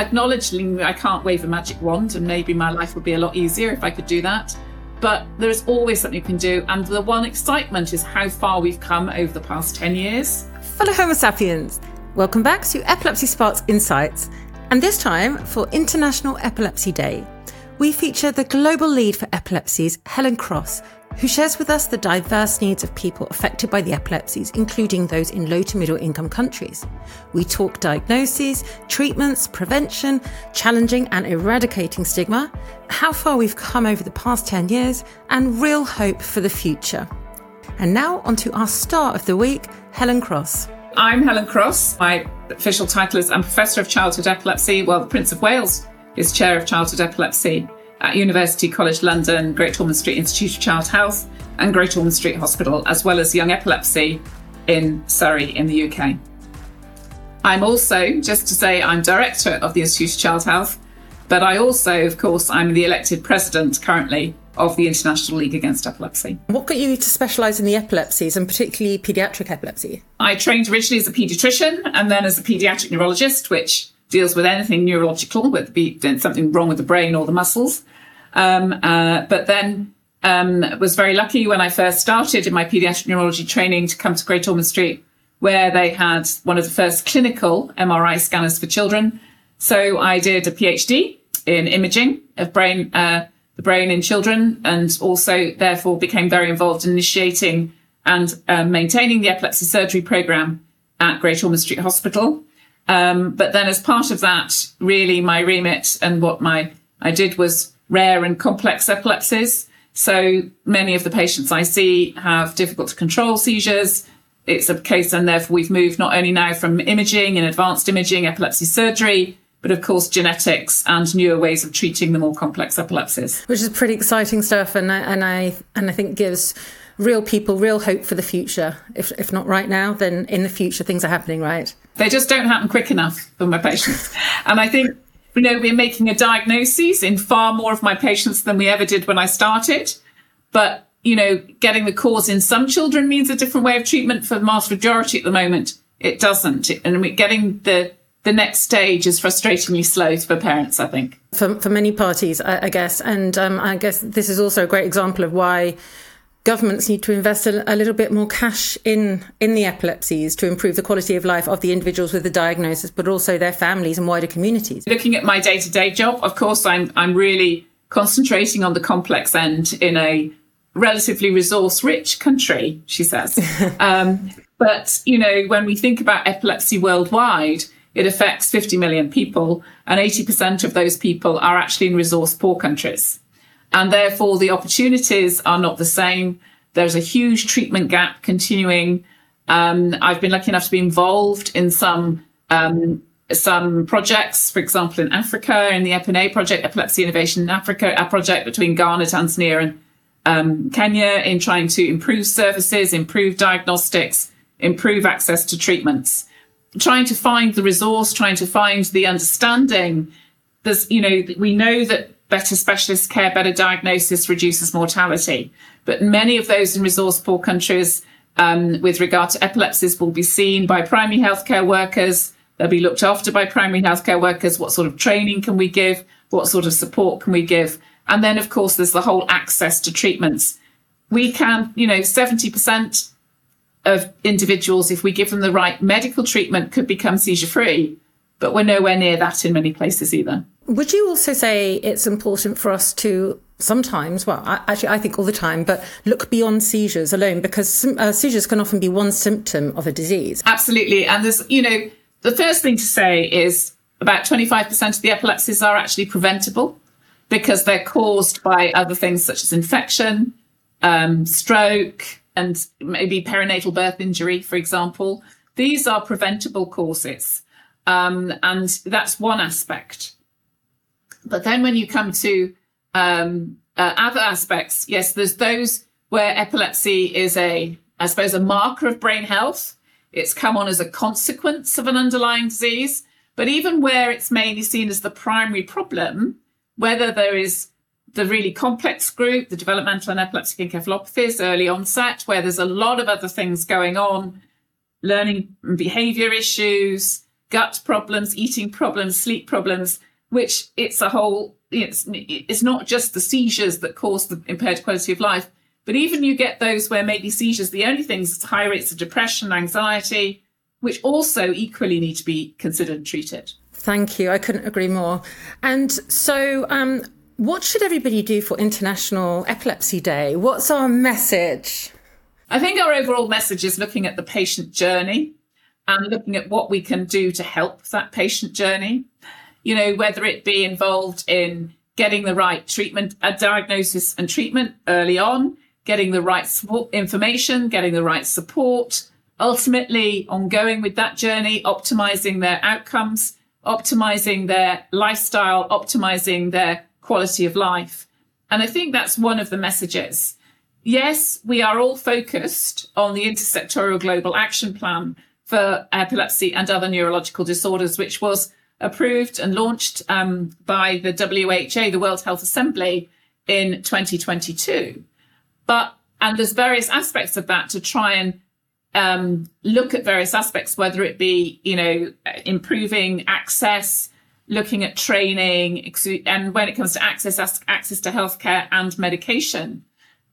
acknowledging I can't wave a magic wand and maybe my life would be a lot easier if I could do that. But there is always something you can do. And the one excitement is how far we've come over the past 10 years. Fellow Homo sapiens, welcome back to Epilepsy Sparks Insights. And this time for International Epilepsy Day, we feature the global lead for epilepsies, Helen Cross, who shares with us the diverse needs of people affected by the epilepsies, including those in low to middle income countries. We talk diagnoses, treatments, prevention, challenging and eradicating stigma, how far we've come over the past 10 years, and real hope for the future. And now onto our star of the week, Helen Cross. I'm Helen Cross. My official title is I'm Professor of Childhood Epilepsy. Well, the Prince of Wales is Chair of Childhood Epilepsy at University College London, Great Ormond Street Institute of Child Health, and Great Ormond Street Hospital, as well as Young Epilepsy in Surrey in the UK. I'm also, just to say, I'm Director of the Institute of Child Health, but I also, of course, I'm the elected President currently of the International League Against Epilepsy. What got you to specialise in the epilepsies and particularly paediatric epilepsy? I trained originally as a paediatrician and then as a paediatric neurologist, which deals with anything neurological, whether be something wrong with the brain or the muscles. Um, uh, but then um, was very lucky when I first started in my pediatric neurology training to come to Great Ormond Street, where they had one of the first clinical MRI scanners for children. So I did a PhD in imaging of brain, uh, the brain in children, and also therefore became very involved in initiating and uh, maintaining the epilepsy surgery program at Great Ormond Street Hospital. Um, but then as part of that, really my remit and what my, I did was rare and complex epilepsies. So many of the patients I see have difficult to control seizures. It's a case, and therefore we've moved not only now from imaging and advanced imaging, epilepsy surgery, but of course genetics and newer ways of treating the more complex epilepsies. Which is pretty exciting stuff, and I, and I and I think gives real people real hope for the future. If, if not right now, then in the future things are happening right. They just don't happen quick enough for my patients. and I think, you know, we're making a diagnosis in far more of my patients than we ever did when I started. But, you know, getting the cause in some children means a different way of treatment for the vast majority at the moment. It doesn't. And we're getting the the next stage is frustratingly slow for parents, I think. For, for many parties, I, I guess. And um, I guess this is also a great example of why governments need to invest a, a, little bit more cash in in the epilepsies to improve the quality of life of the individuals with the diagnosis, but also their families and wider communities. Looking at my day to day job, of course, I'm I'm really concentrating on the complex end in a relatively resource rich country. She says, um, but you know, when we think about epilepsy worldwide. It affects 50 million people, and 80% of those people are actually in resource poor countries. And therefore, the opportunities are not the same. There's a huge treatment gap continuing. Um, I've been lucky enough to be involved in some um, some projects, for example, in Africa, in the EPINA project, Epilepsy Innovation in Africa, a project between Ghana, Tanzania, and um, Kenya in trying to improve services, improve diagnostics, improve access to treatments, trying to find the resource, trying to find the understanding. There's, you know, we know that better specialist care, better diagnosis reduces mortality. But many of those in resource poor countries, um, with regard to epilepsies, will be seen by primary healthcare workers. They'll be looked after by primary healthcare workers. What sort of training can we give? What sort of support can we give? And then, of course, there's the whole access to treatments. We can, you know, 70% of individuals, if we give them the right medical treatment, could become seizure free. But we're nowhere near that in many places either. Would you also say it's important for us to sometimes, well, I, actually, I think all the time, but look beyond seizures alone because uh, seizures can often be one symptom of a disease? Absolutely. And there's, you know, the first thing to say is about 25% of the epilepsies are actually preventable because they're caused by other things such as infection, um, stroke, and maybe perinatal birth injury, for example. These are preventable causes. Um, and that's one aspect. But then when you come to um, uh, other aspects, yes, there's those where epilepsy is a, I suppose, a marker of brain health. It's come on as a consequence of an underlying disease. But even where it's mainly seen as the primary problem, whether there is the really complex group, the developmental and epileptic encephalopathies, early onset, where there's a lot of other things going on, learning and behavior issues, gut problems, eating problems, sleep problems, which it's a whole, it's, it's not just the seizures that cause the impaired quality of life, but even you get those where maybe seizures, the only things is high rates of depression, anxiety, which also equally need to be considered and treated. Thank you. I couldn't agree more. And so, um, what should everybody do for International Epilepsy Day? What's our message? I think our overall message is looking at the patient journey and looking at what we can do to help that patient journey. You know, whether it be involved in getting the right treatment, a diagnosis and treatment early on, getting the right information, getting the right support, ultimately ongoing with that journey, optimizing their outcomes, optimizing their lifestyle, optimizing their quality of life. And I think that's one of the messages. Yes, we are all focused on the intersectoral global action plan for epilepsy and other neurological disorders, which was approved and launched um, by the WHA, the World Health Assembly, in 2022. But and there's various aspects of that to try and um, look at various aspects, whether it be, you know, improving access, looking at training, and when it comes to access, access to healthcare and medication.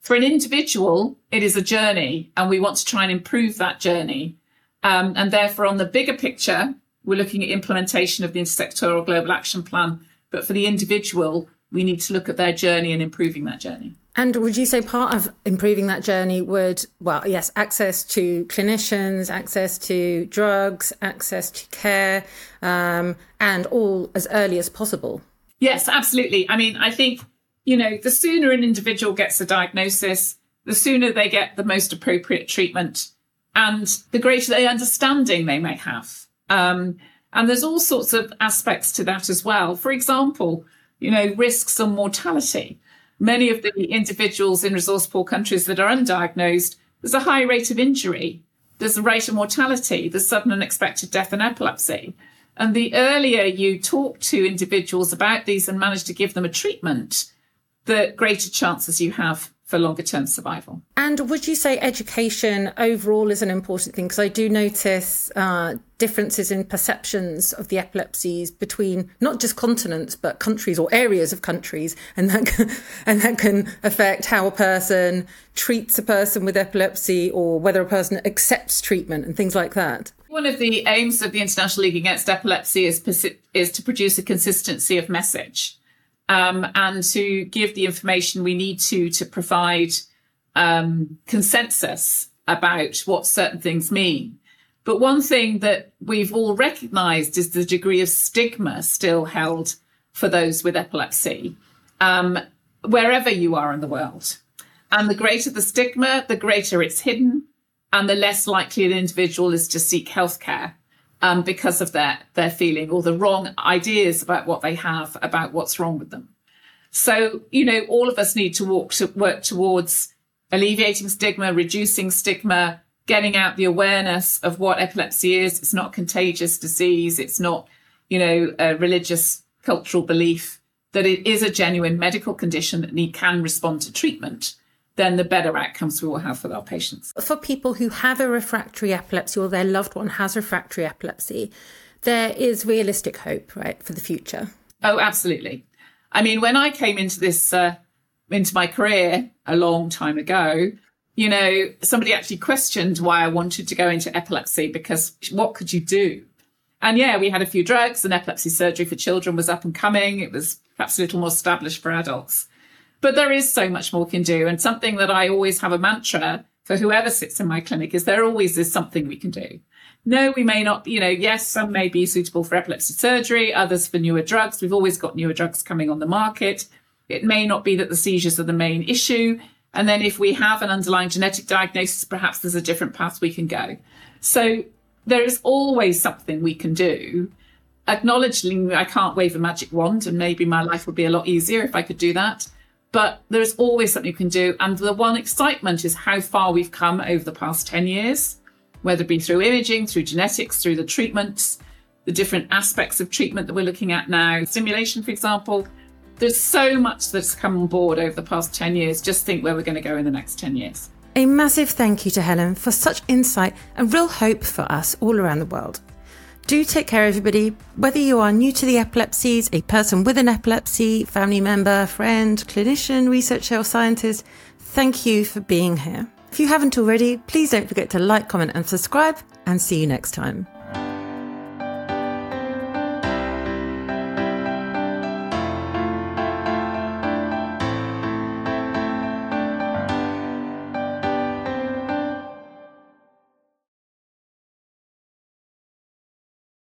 For an individual, it is a journey, and we want to try and improve that journey. Um, and therefore, on the bigger picture, we're looking at implementation of the intersectoral global action plan. But for the individual, we need to look at their journey and improving that journey. And would you say part of improving that journey would, well, yes, access to clinicians, access to drugs, access to care, um, and all as early as possible? Yes, absolutely. I mean, I think, you know, the sooner an individual gets a diagnosis, the sooner they get the most appropriate treatment and the greater the understanding they may have. Um, and there's all sorts of aspects to that as well. For example, you know, risks and mortality many of the individuals in resource poor countries that are undiagnosed, there's a high rate of injury, there's a rate of mortality, there's sudden unexpected death and epilepsy. And the earlier you talk to individuals about these and manage to give them a treatment, the greater chances you have for longer term survival. And would you say education overall is an important thing? Because I do notice uh, differences in perceptions of the epilepsies between not just continents but countries or areas of countries, and that can, and that can affect how a person treats a person with epilepsy or whether a person accepts treatment and things like that. One of the aims of the International League Against Epilepsy is is to produce a consistency of message um, and to give the information we need to to provide um, consensus about what certain things mean. But one thing that we've all recognized is the degree of stigma still held for those with epilepsy, um, wherever you are in the world. And the greater the stigma, the greater it's hidden, and the less likely an individual is to seek healthcare um, because of their, their feeling or the wrong ideas about what they have about what's wrong with them. So, you know, all of us need to walk to work towards alleviating stigma, reducing stigma, getting out the awareness of what epilepsy is. It's not contagious disease. It's not, you know, a religious cultural belief that it is a genuine medical condition that need, can respond to treatment then the better outcomes we will have for our patients. For people who have a refractory epilepsy or their loved one has refractory epilepsy, there is realistic hope, right, for the future. Oh, absolutely. I mean, when I came into this, uh, into my career a long time ago, you know, somebody actually questioned why I wanted to go into epilepsy because what could you do? And yeah, we had a few drugs and epilepsy surgery for children was up and coming. It was perhaps a little more established for adults. But there is so much more can do. And something that I always have a mantra for whoever sits in my clinic is there always is something we can do. No, we may not, you know, yes, some may be suitable for epilepsy surgery, others for newer drugs. We've always got newer drugs coming on the market. It may not be that the seizures are the main issue. And then if we have an underlying genetic diagnosis, perhaps there's a different path we can go. So there is always something we can do. Acknowledging I can't wave a magic wand and maybe my life would be a lot easier if I could do that but there's always something you can do. And the one excitement is how far we've come over the past 10 years, whether it be through imaging, through genetics, through the treatments, the different aspects of treatment that we're looking at now, stimulation, for example. There's so much that's come on board over the past 10 years. Just think where we're going to go in the next 10 years. A massive thank you to Helen for such insight and real hope for us all around the world. Do take care, everybody. Whether you are new to the epilepsies, a person with an epilepsy, family member, friend, clinician, researcher, or scientist, thank you for being here. If you haven't already, please don't forget to like, comment, and subscribe, and see you next time.